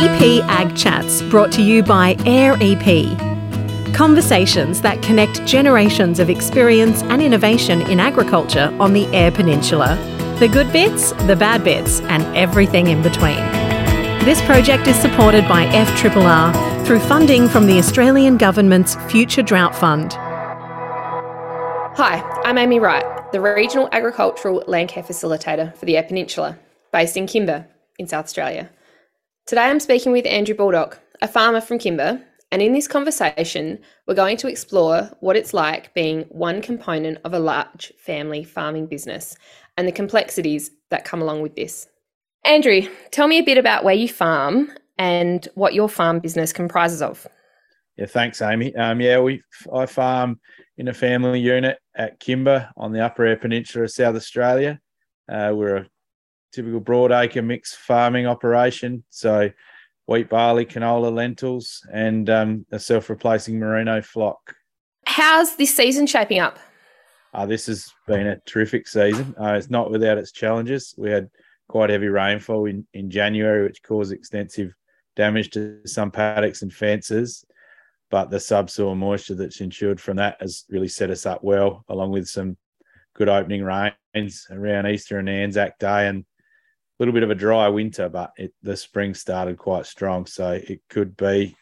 EP Ag Chats brought to you by Air EP. Conversations that connect generations of experience and innovation in agriculture on the Eyre Peninsula. The good bits, the bad bits, and everything in between. This project is supported by FRRR through funding from the Australian Government's Future Drought Fund. Hi, I'm Amy Wright, the Regional Agricultural Land Care Facilitator for the Eyre Peninsula, based in Kimba in South Australia. Today I'm speaking with Andrew Baldock, a farmer from Kimba, and in this conversation, we're going to explore what it's like being one component of a large family farming business and the complexities that come along with this. Andrew, tell me a bit about where you farm and what your farm business comprises of. Yeah, thanks, Amy. Um, yeah, we I farm in a family unit at Kimba on the Upper Eyre Peninsula of South Australia. Uh, we're a typical broadacre mixed farming operation. So wheat, barley, canola, lentils, and um, a self-replacing merino flock. How's this season shaping up? Uh, this has been a terrific season. Uh, it's not without its challenges. We had quite heavy rainfall in, in January, which caused extensive damage to some paddocks and fences. But the subsoil moisture that's ensured from that has really set us up well, along with some good opening rains around Easter and Anzac Day and little bit of a dry winter, but it, the spring started quite strong. So it could be,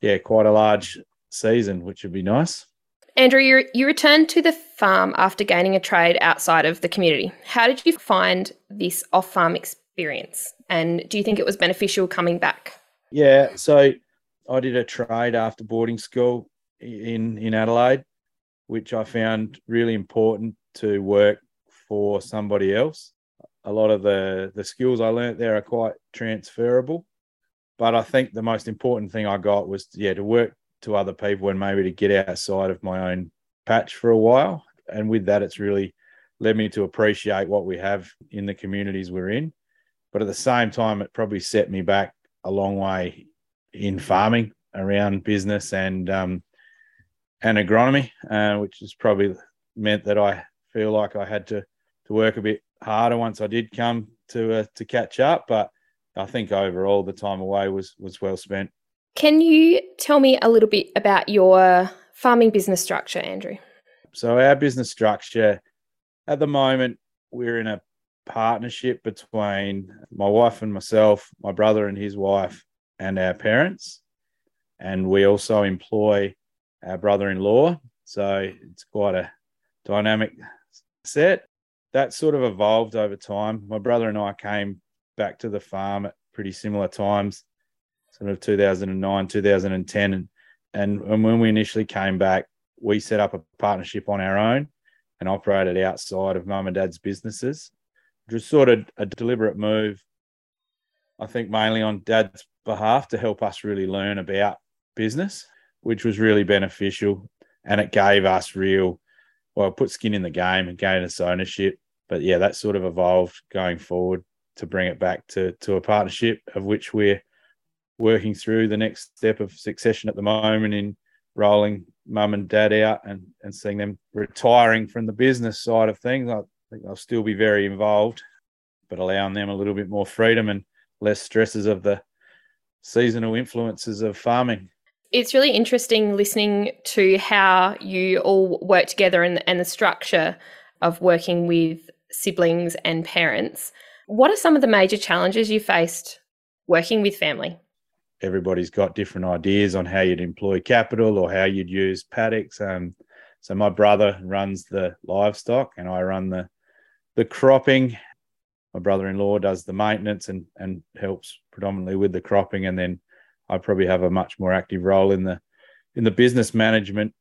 yeah, quite a large season, which would be nice. Andrew, you, you returned to the farm after gaining a trade outside of the community. How did you find this off farm experience? And do you think it was beneficial coming back? Yeah, so I did a trade after boarding school in, in Adelaide, which I found really important to work for somebody else a lot of the the skills I learnt there are quite transferable. But I think the most important thing I got was yeah to work to other people and maybe to get outside of my own patch for a while. And with that, it's really led me to appreciate what we have in the communities we're in. But at the same time, it probably set me back a long way in farming around business and um, and agronomy, uh, which has probably meant that I feel like I had to to work a bit harder once I did come to uh, to catch up. But I think overall the time away was was well spent. Can you tell me a little bit about your farming business structure, Andrew? So our business structure at the moment we're in a partnership between my wife and myself, my brother and his wife, and our parents. And we also employ our brother in law. So it's quite a dynamic set that sort of evolved over time. My brother and I came back to the farm at pretty similar times, sort of 2009, 2010. And, and, and when we initially came back, we set up a partnership on our own and operated outside of mum and dad's businesses, which was sort of a deliberate move, I think mainly on dad's behalf to help us really learn about business, which was really beneficial. And it gave us real well, put skin in the game and gain us ownership. But yeah, that sort of evolved going forward to bring it back to to a partnership of which we're working through the next step of succession at the moment in rolling mum and dad out and, and seeing them retiring from the business side of things. I think they'll still be very involved, but allowing them a little bit more freedom and less stresses of the seasonal influences of farming it's really interesting listening to how you all work together and, and the structure of working with siblings and parents. What are some of the major challenges you faced working with family? Everybody's got different ideas on how you'd employ capital or how you'd use paddocks. Um, so my brother runs the livestock and I run the the cropping. My brother-in-law does the maintenance and and helps predominantly with the cropping, and then I probably have a much more active role in the in the business management.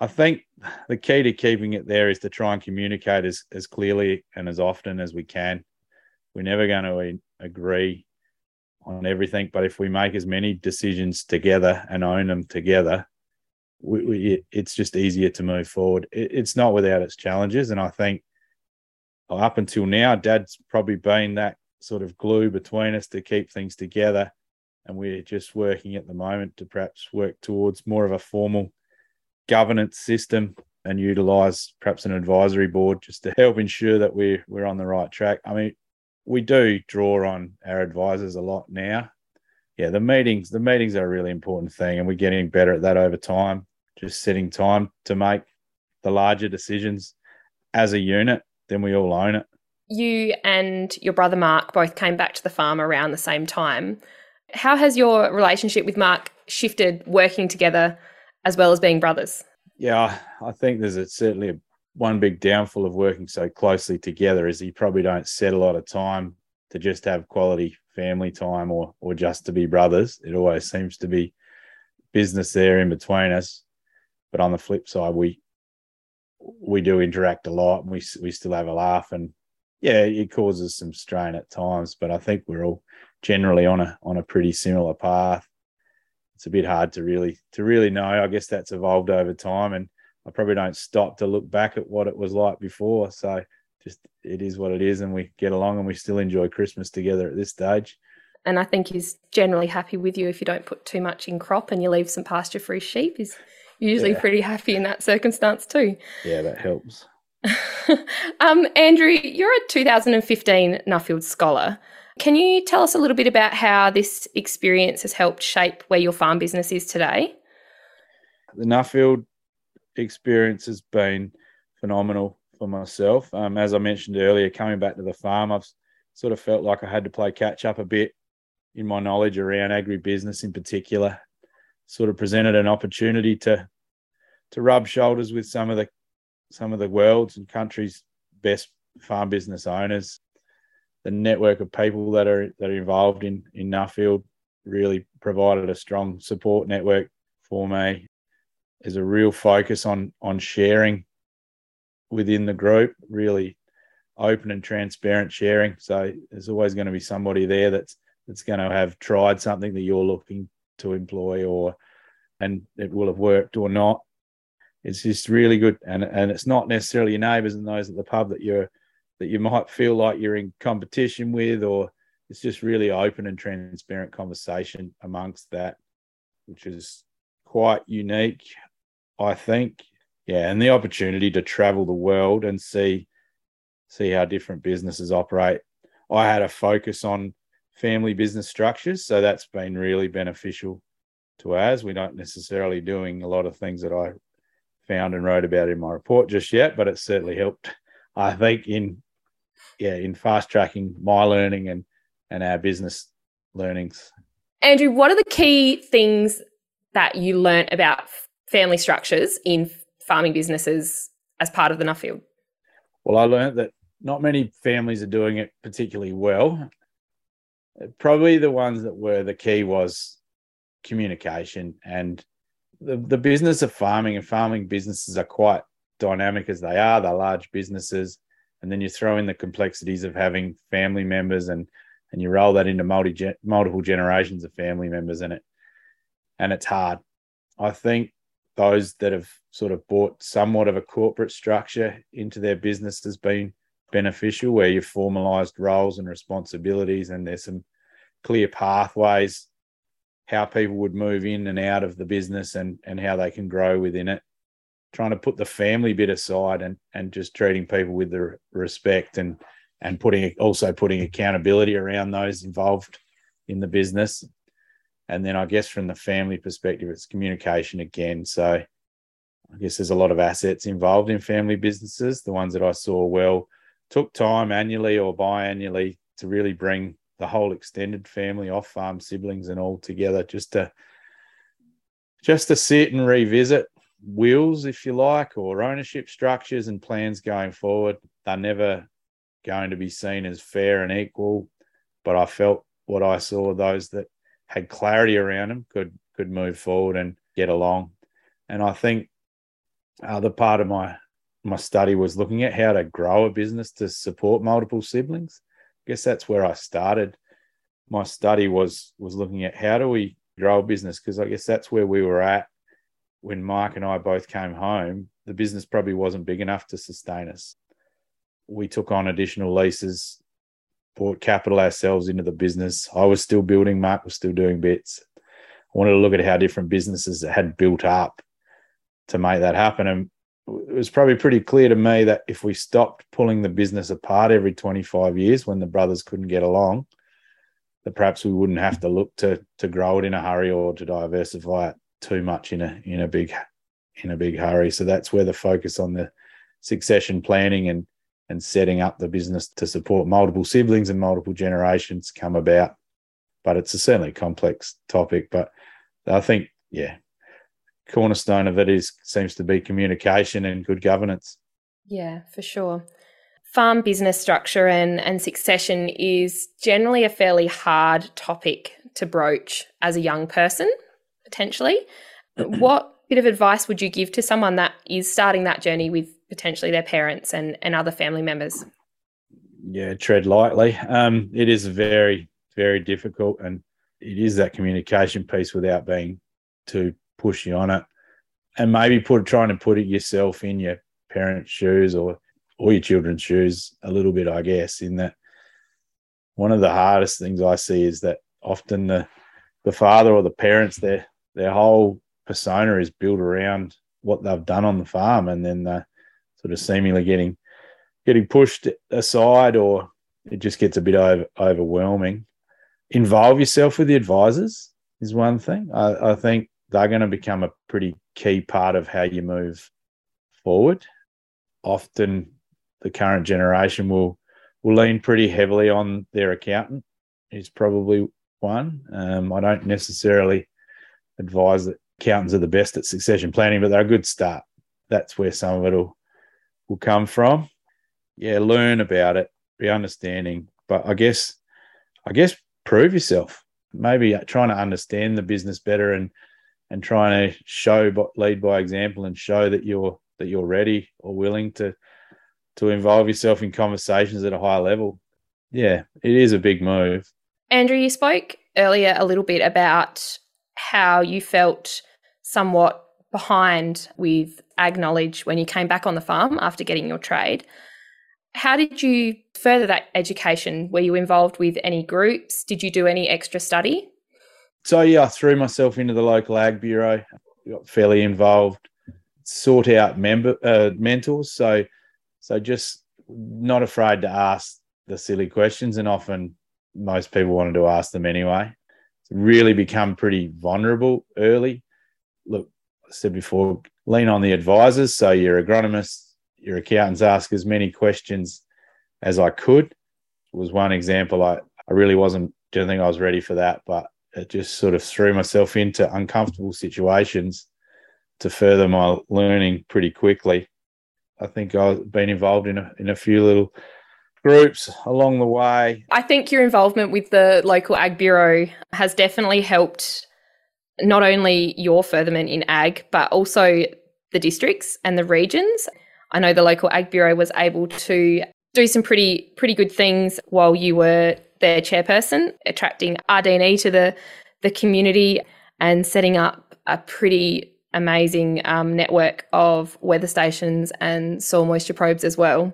I think the key to keeping it there is to try and communicate as, as clearly and as often as we can. We're never going to agree on everything, but if we make as many decisions together and own them together, we, we, it's just easier to move forward. It, it's not without its challenges, and I think up until now, Dad's probably been that sort of glue between us to keep things together and we're just working at the moment to perhaps work towards more of a formal governance system and utilize perhaps an advisory board just to help ensure that we're we're on the right track. I mean, we do draw on our advisors a lot now, yeah, the meetings, the meetings are a really important thing, and we're getting better at that over time. Just setting time to make the larger decisions as a unit, then we all own it. You and your brother Mark both came back to the farm around the same time. How has your relationship with Mark shifted working together as well as being brothers? Yeah, I think there's a, certainly a, one big downfall of working so closely together is you probably don't set a lot of time to just have quality family time or or just to be brothers. It always seems to be business there in between us. But on the flip side, we we do interact a lot and we we still have a laugh and yeah, it causes some strain at times, but I think we're all generally on a on a pretty similar path. It's a bit hard to really to really know. I guess that's evolved over time and I probably don't stop to look back at what it was like before. So just it is what it is and we get along and we still enjoy Christmas together at this stage. And I think he's generally happy with you if you don't put too much in crop and you leave some pasture for his sheep. He's usually yeah. pretty happy in that circumstance too. Yeah, that helps. um, Andrew, you're a 2015 Nuffield Scholar. Can you tell us a little bit about how this experience has helped shape where your farm business is today? The Nuffield experience has been phenomenal for myself. Um, as I mentioned earlier, coming back to the farm, I've sort of felt like I had to play catch up a bit in my knowledge around agribusiness in particular. Sort of presented an opportunity to to rub shoulders with some of the some of the world's and country's best farm business owners. The network of people that are that are involved in in Nuffield really provided a strong support network for me. There's a real focus on on sharing within the group, really open and transparent sharing. So there's always going to be somebody there that's that's going to have tried something that you're looking to employ or and it will have worked or not it's just really good. And and it's not necessarily your neighbors and those at the pub that you're that you might feel like you're in competition with or it's just really open and transparent conversation amongst that which is quite unique i think. Yeah and the opportunity to travel the world and see see how different businesses operate. I had a focus on family business structures so that's been really beneficial to us. We're not necessarily doing a lot of things that i found and wrote about in my report just yet, but it certainly helped. I think in yeah in fast tracking my learning and and our business learnings. Andrew, what are the key things that you learnt about family structures in farming businesses as part of the Nuffield? Well, I learned that not many families are doing it particularly well. Probably the ones that were the key was communication and the, the business of farming and farming businesses are quite dynamic as they are. They're large businesses. And then you throw in the complexities of having family members and and you roll that into multi multiple generations of family members in it. And it's hard. I think those that have sort of brought somewhat of a corporate structure into their business has been beneficial where you've formalized roles and responsibilities and there's some clear pathways how people would move in and out of the business and and how they can grow within it. Trying to put the family bit aside and and just treating people with the respect and and putting also putting accountability around those involved in the business. And then i guess from the family perspective it's communication again. So i guess there's a lot of assets involved in family businesses. The ones that i saw well took time annually or biannually to really bring the whole extended family, off farm siblings, and all together, just to just to sit and revisit wills, if you like, or ownership structures and plans going forward. They're never going to be seen as fair and equal, but I felt what I saw those that had clarity around them could could move forward and get along. And I think other part of my my study was looking at how to grow a business to support multiple siblings guess that's where I started. My study was was looking at how do we grow a business because I guess that's where we were at when Mark and I both came home. The business probably wasn't big enough to sustain us. We took on additional leases, brought capital ourselves into the business. I was still building, Mark was still doing bits. I wanted to look at how different businesses had built up to make that happen. And it was probably pretty clear to me that if we stopped pulling the business apart every 25 years when the brothers couldn't get along, that perhaps we wouldn't have to look to to grow it in a hurry or to diversify it too much in a in a big in a big hurry. So that's where the focus on the succession planning and and setting up the business to support multiple siblings and multiple generations come about. But it's a certainly complex topic. But I think, yeah, cornerstone of it is seems to be communication and good governance. Yeah, for sure. Farm business structure and, and succession is generally a fairly hard topic to broach as a young person, potentially. what bit of advice would you give to someone that is starting that journey with potentially their parents and, and other family members? Yeah, tread lightly. Um, it is very, very difficult, and it is that communication piece without being too pushy on it, and maybe put trying to put it yourself in your parents' shoes or or your children's shoes a little bit, I guess. In that, one of the hardest things I see is that often the the father or the parents their their whole persona is built around what they've done on the farm, and then the sort of seemingly getting getting pushed aside, or it just gets a bit over, overwhelming. Involve yourself with the advisors is one thing. I, I think they're going to become a pretty key part of how you move forward. Often, the current generation will will lean pretty heavily on their accountant. Is probably one. Um, I don't necessarily advise that accountants are the best at succession planning, but they're a good start. That's where some of it will, will come from. Yeah, learn about it, be understanding. But I guess, I guess, prove yourself. Maybe trying to understand the business better and and trying to show, lead by example, and show that you're that you're ready or willing to to involve yourself in conversations at a higher level. Yeah, it is a big move. Andrew, you spoke earlier a little bit about how you felt somewhat behind with ag knowledge when you came back on the farm after getting your trade. How did you further that education? Were you involved with any groups? Did you do any extra study? So, yeah, I threw myself into the local ag bureau, got fairly involved, sought out member uh, mentors. So, so just not afraid to ask the silly questions, and often most people wanted to ask them anyway. Really become pretty vulnerable early look, I said before, lean on the advisors. So your agronomists, your accountants ask as many questions as I could. Was one example. I, I really wasn't, didn't think I was ready for that, but it just sort of threw myself into uncomfortable situations to further my learning pretty quickly. I think I've been involved in a, in a few little groups along the way. I think your involvement with the local Ag Bureau has definitely helped not only your furtherment in ag, but also the districts and the regions. I know the local ag bureau was able to do some pretty pretty good things while you were their chairperson, attracting RD&E to the the community and setting up a pretty amazing um, network of weather stations and soil moisture probes as well,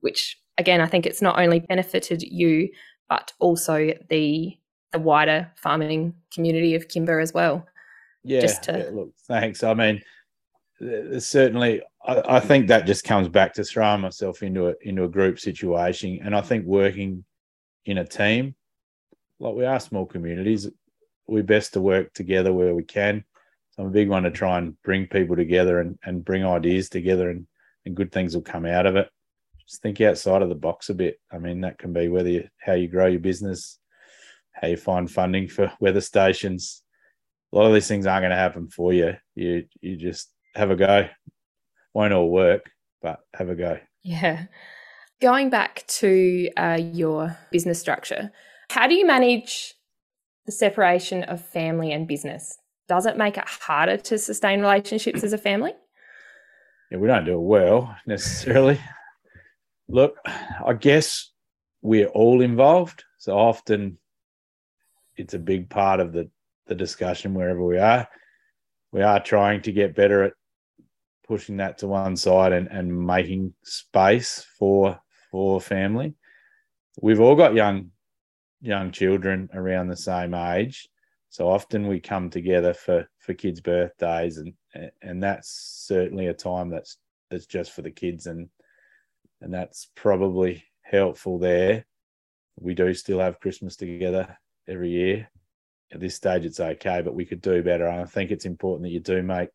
which again I think it's not only benefited you but also the the wider farming community of Kimba as well. Yeah, just to... yeah look, thanks. I mean, certainly, I, I, think that just comes back to throwing myself into a into a group situation, and I think working in a team, like we are small communities, we best to work together where we can. So I'm a big one to try and bring people together and, and bring ideas together, and and good things will come out of it. Just think outside of the box a bit. I mean, that can be whether you, how you grow your business, how you find funding for weather stations. A lot of these things aren't going to happen for you. You you just have a go. Won't all work, but have a go. Yeah. Going back to uh, your business structure, how do you manage the separation of family and business? Does it make it harder to sustain relationships as a family? Yeah, we don't do it well necessarily. Look, I guess we're all involved. So often it's a big part of the the discussion wherever we are. We are trying to get better at pushing that to one side and, and making space for for family. We've all got young young children around the same age. So often we come together for for kids' birthdays and and that's certainly a time that's that's just for the kids and and that's probably helpful there. We do still have Christmas together every year. At this stage, it's okay, but we could do better. And I think it's important that you do make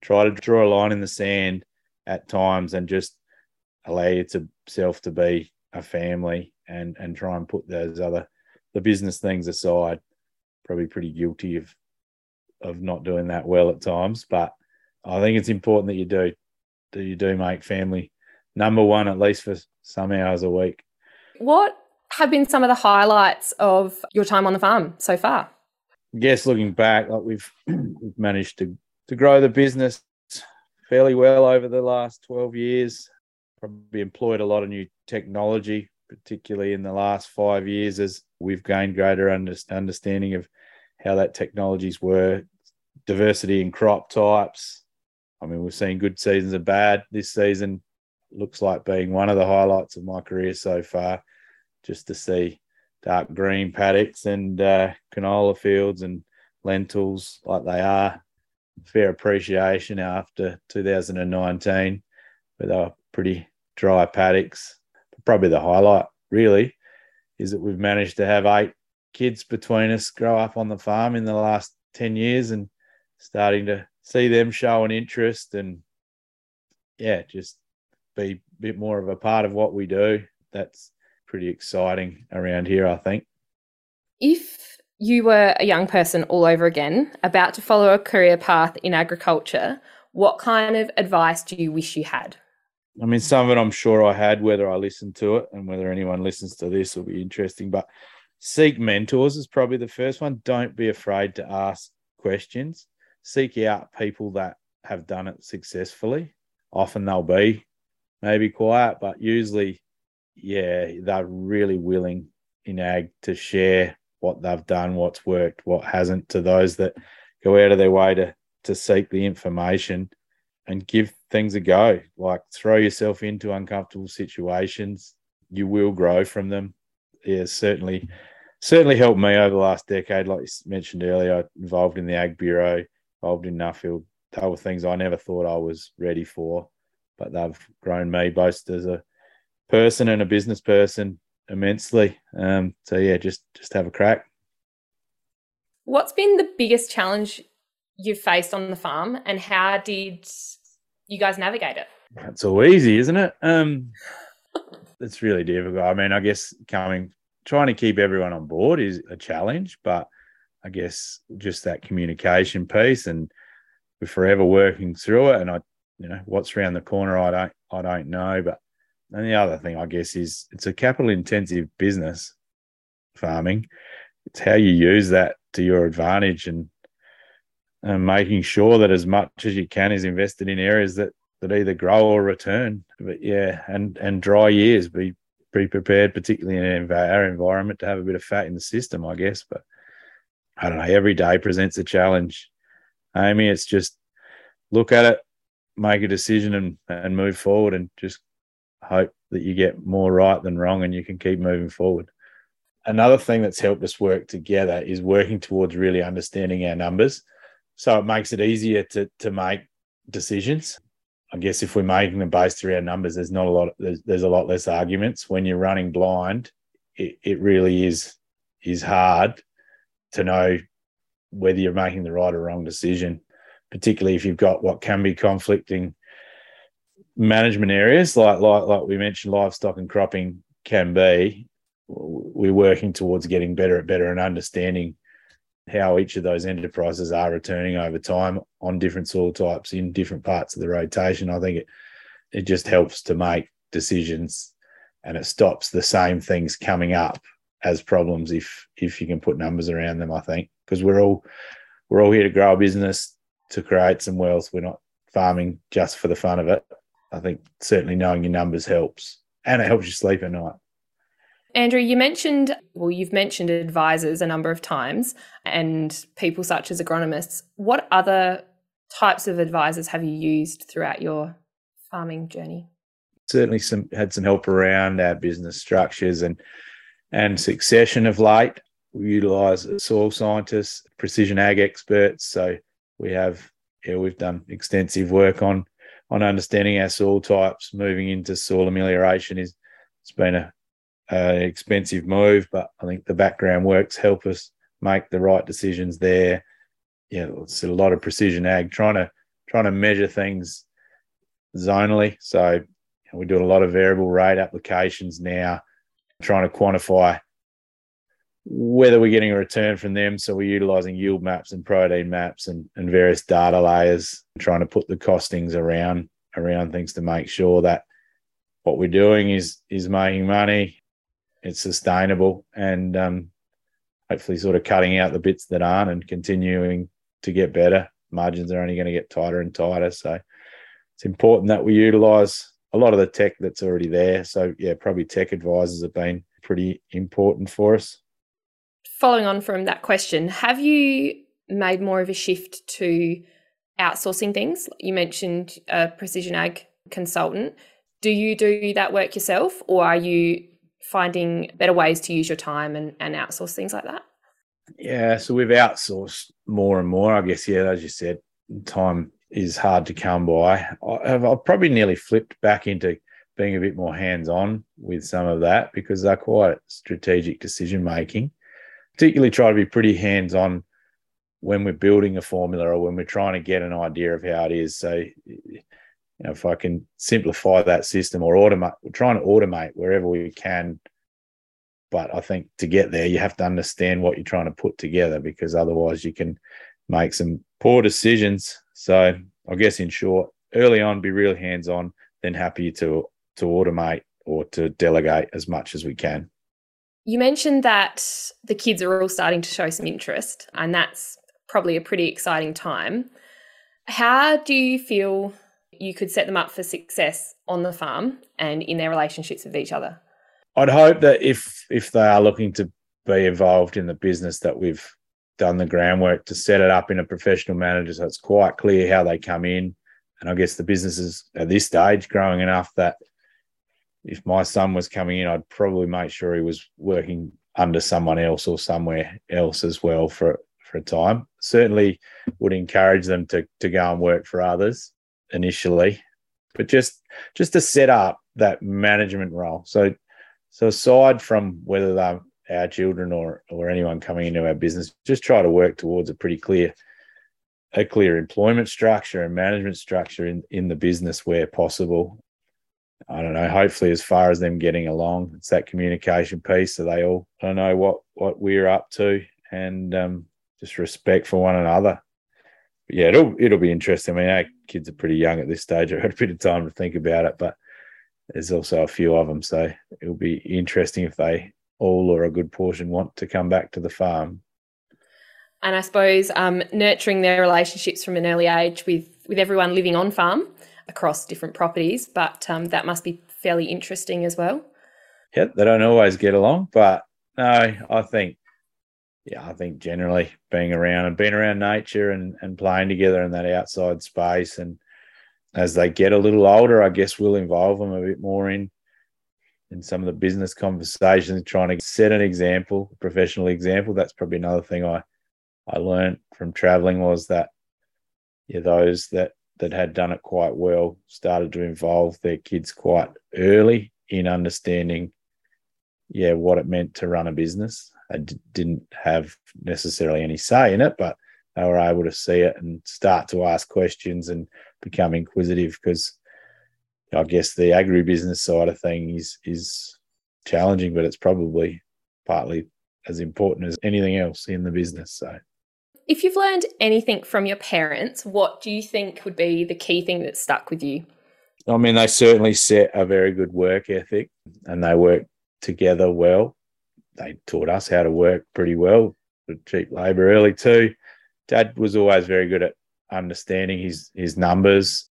try to draw a line in the sand at times and just allow yourself to be a family and and try and put those other the business things aside. Probably pretty guilty of of not doing that well at times, but I think it's important that you do that you do make family number one at least for some hours a week. What have been some of the highlights of your time on the farm so far? I guess looking back, like we've we've managed to to grow the business fairly well over the last 12 years. Probably employed a lot of new technology, particularly in the last five years, as we've gained greater understanding of how that technologies work, diversity in crop types. I mean, we've seen good seasons and bad. This season looks like being one of the highlights of my career so far, just to see dark green paddocks and uh, canola fields and lentils like they are fair appreciation after 2019, where they were pretty dry paddocks. Probably the highlight, really, is that we've managed to have eight kids between us grow up on the farm in the last 10 years and starting to see them show an interest and, yeah, just be a bit more of a part of what we do. That's pretty exciting around here, I think. If you were a young person all over again, about to follow a career path in agriculture, what kind of advice do you wish you had? I mean, some of it I'm sure I had, whether I listened to it and whether anyone listens to this will be interesting. But seek mentors is probably the first one. Don't be afraid to ask questions. Seek out people that have done it successfully. Often they'll be maybe quiet, but usually, yeah, they're really willing in ag to share what they've done, what's worked, what hasn't to those that go out of their way to to seek the information and give things a go. Like throw yourself into uncomfortable situations. You will grow from them. Yeah, certainly certainly helped me over the last decade. Like you mentioned earlier, involved in the Ag Bureau, involved in Nuffield. They were things I never thought I was ready for, but they've grown me both as a person and a business person immensely. Um, so yeah, just just have a crack. What's been the biggest challenge you've faced on the farm, and how did you guys navigate it? It's all easy, isn't it? Um, it's really difficult. I mean, I guess coming trying to keep everyone on board is a challenge, but I guess just that communication piece and we're forever working through it. And I, you know, what's around the corner, I don't, I don't know, but and the other thing, I guess, is it's a capital intensive business, farming. It's how you use that to your advantage and, and making sure that as much as you can is invested in areas that, that either grow or return. But yeah, and, and dry years, be, be prepared, particularly in our environment, to have a bit of fat in the system, I guess. But I don't know, every day presents a challenge. Amy, it's just look at it, make a decision and, and move forward and just hope that you get more right than wrong and you can keep moving forward. Another thing that's helped us work together is working towards really understanding our numbers. So it makes it easier to, to make decisions. I guess if we're making them based around numbers, there's not a lot, there's, there's a lot less arguments. When you're running blind, it, it really is is hard to know whether you're making the right or wrong decision, particularly if you've got what can be conflicting management areas like like like we mentioned livestock and cropping can be we're working towards getting better at better and understanding how each of those enterprises are returning over time on different soil types in different parts of the rotation. I think it it just helps to make decisions and it stops the same things coming up as problems if if you can put numbers around them i think because we're all we're all here to grow a business to create some wealth. We're not farming just for the fun of it. I think certainly knowing your numbers helps and it helps you sleep at night. Andrew, you mentioned, well, you've mentioned advisors a number of times and people such as agronomists. What other types of advisors have you used throughout your farming journey? Certainly some had some help around our business structures and and succession of late. We utilize soil scientists, precision ag experts. So we have yeah, we've done extensive work on on understanding our soil types, moving into soil amelioration is it's been a, an expensive move, but I think the background works help us make the right decisions there. Yeah, it's a lot of precision ag, trying to trying to measure things zonally. So you know, we're doing a lot of variable rate applications now, trying to quantify whether we're getting a return from them. So we're utilizing yield maps and protein maps and, and various data layers, trying to put the costings around around things to make sure that what we're doing is is making money, it's sustainable, and um, hopefully sort of cutting out the bits that aren't and continuing to get better. Margins are only going to get tighter and tighter. So it's important that we utilize a lot of the tech that's already there. So yeah, probably tech advisors have been pretty important for us. Following on from that question, have you made more of a shift to outsourcing things? You mentioned a precision ag consultant. Do you do that work yourself or are you finding better ways to use your time and, and outsource things like that? Yeah, so we've outsourced more and more. I guess, yeah, as you said, time is hard to come by. I've, I've probably nearly flipped back into being a bit more hands on with some of that because they're quite strategic decision making. Particularly try to be pretty hands on when we're building a formula or when we're trying to get an idea of how it is. So, you know, if I can simplify that system or automate, we're trying to automate wherever we can. But I think to get there, you have to understand what you're trying to put together because otherwise you can make some poor decisions. So I guess in short, early on, be real hands on, then happy to to automate or to delegate as much as we can. You mentioned that the kids are all starting to show some interest, and that's probably a pretty exciting time. How do you feel you could set them up for success on the farm and in their relationships with each other? I'd hope that if if they are looking to be involved in the business that we've done the groundwork to set it up in a professional manner so it's quite clear how they come in. And I guess the business is at this stage growing enough that if my son was coming in, I'd probably make sure he was working under someone else or somewhere else as well for for a time. Certainly would encourage them to to go and work for others initially, but just just to set up that management role. So so aside from whether they're our children or or anyone coming into our business, just try to work towards a pretty clear a clear employment structure and management structure in, in the business where possible. I don't know, hopefully as far as them getting along, it's that communication piece so they all don't know what what we're up to and um, just respect for one another. But yeah, it'll it'll be interesting. I mean, our kids are pretty young at this stage. I've had a bit of time to think about it, but there's also a few of them, so it'll be interesting if they all or a good portion want to come back to the farm. And I suppose um, nurturing their relationships from an early age with with everyone living on farm across different properties, but um, that must be fairly interesting as well. Yeah, they don't always get along, but no, I think yeah, I think generally being around and being around nature and, and playing together in that outside space. And as they get a little older, I guess we'll involve them a bit more in in some of the business conversations, trying to set an example, a professional example. That's probably another thing I I learned from traveling was that yeah, those that that had done it quite well started to involve their kids quite early in understanding yeah what it meant to run a business I d- didn't have necessarily any say in it, but they were able to see it and start to ask questions and become inquisitive because I guess the agribusiness side of things is is challenging, but it's probably partly as important as anything else in the business. So if you've learned anything from your parents, what do you think would be the key thing that stuck with you? I mean, they certainly set a very good work ethic and they work together well they taught us how to work pretty well cheap labour early too. Dad was always very good at understanding his his numbers,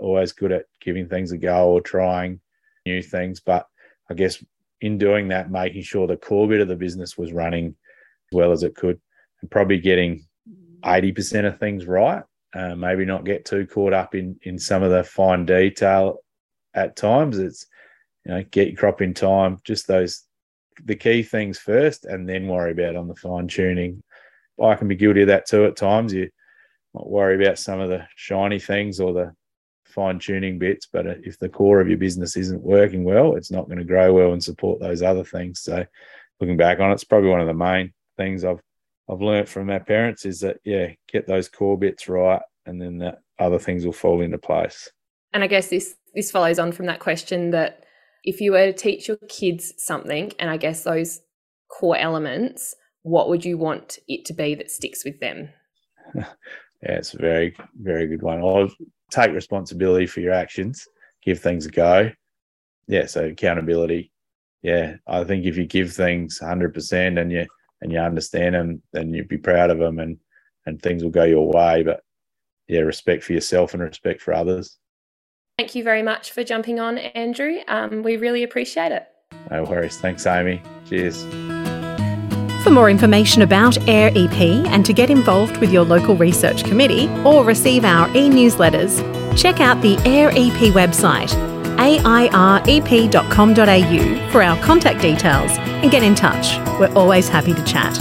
always good at giving things a go or trying new things. But I guess in doing that, making sure the core bit of the business was running as well as it could, and probably getting eighty percent of things right. Uh, maybe not get too caught up in in some of the fine detail at times. It's you know get your crop in time, just those the key things first and then worry about on the fine tuning. I can be guilty of that too at times. You might worry about some of the shiny things or the fine tuning bits. But if the core of your business isn't working well, it's not going to grow well and support those other things. So looking back on it, it's probably one of the main things I've I've learned from our parents is that yeah, get those core bits right, and then the other things will fall into place. And I guess this this follows on from that question that if you were to teach your kids something, and I guess those core elements, what would you want it to be that sticks with them? yeah, it's a very very good one. I'll take responsibility for your actions, give things a go. Yeah, so accountability. Yeah, I think if you give things 100% and you and you understand them, then you'd be proud of them and and things will go your way. But yeah, respect for yourself and respect for others. Thank you very much for jumping on, Andrew. Um, we really appreciate it. No worries. Thanks, Amy. Cheers. For more information about AIR EP and to get involved with your local research committee or receive our e newsletters, check out the AIR EP website, airep.com.au, for our contact details and get in touch. We're always happy to chat.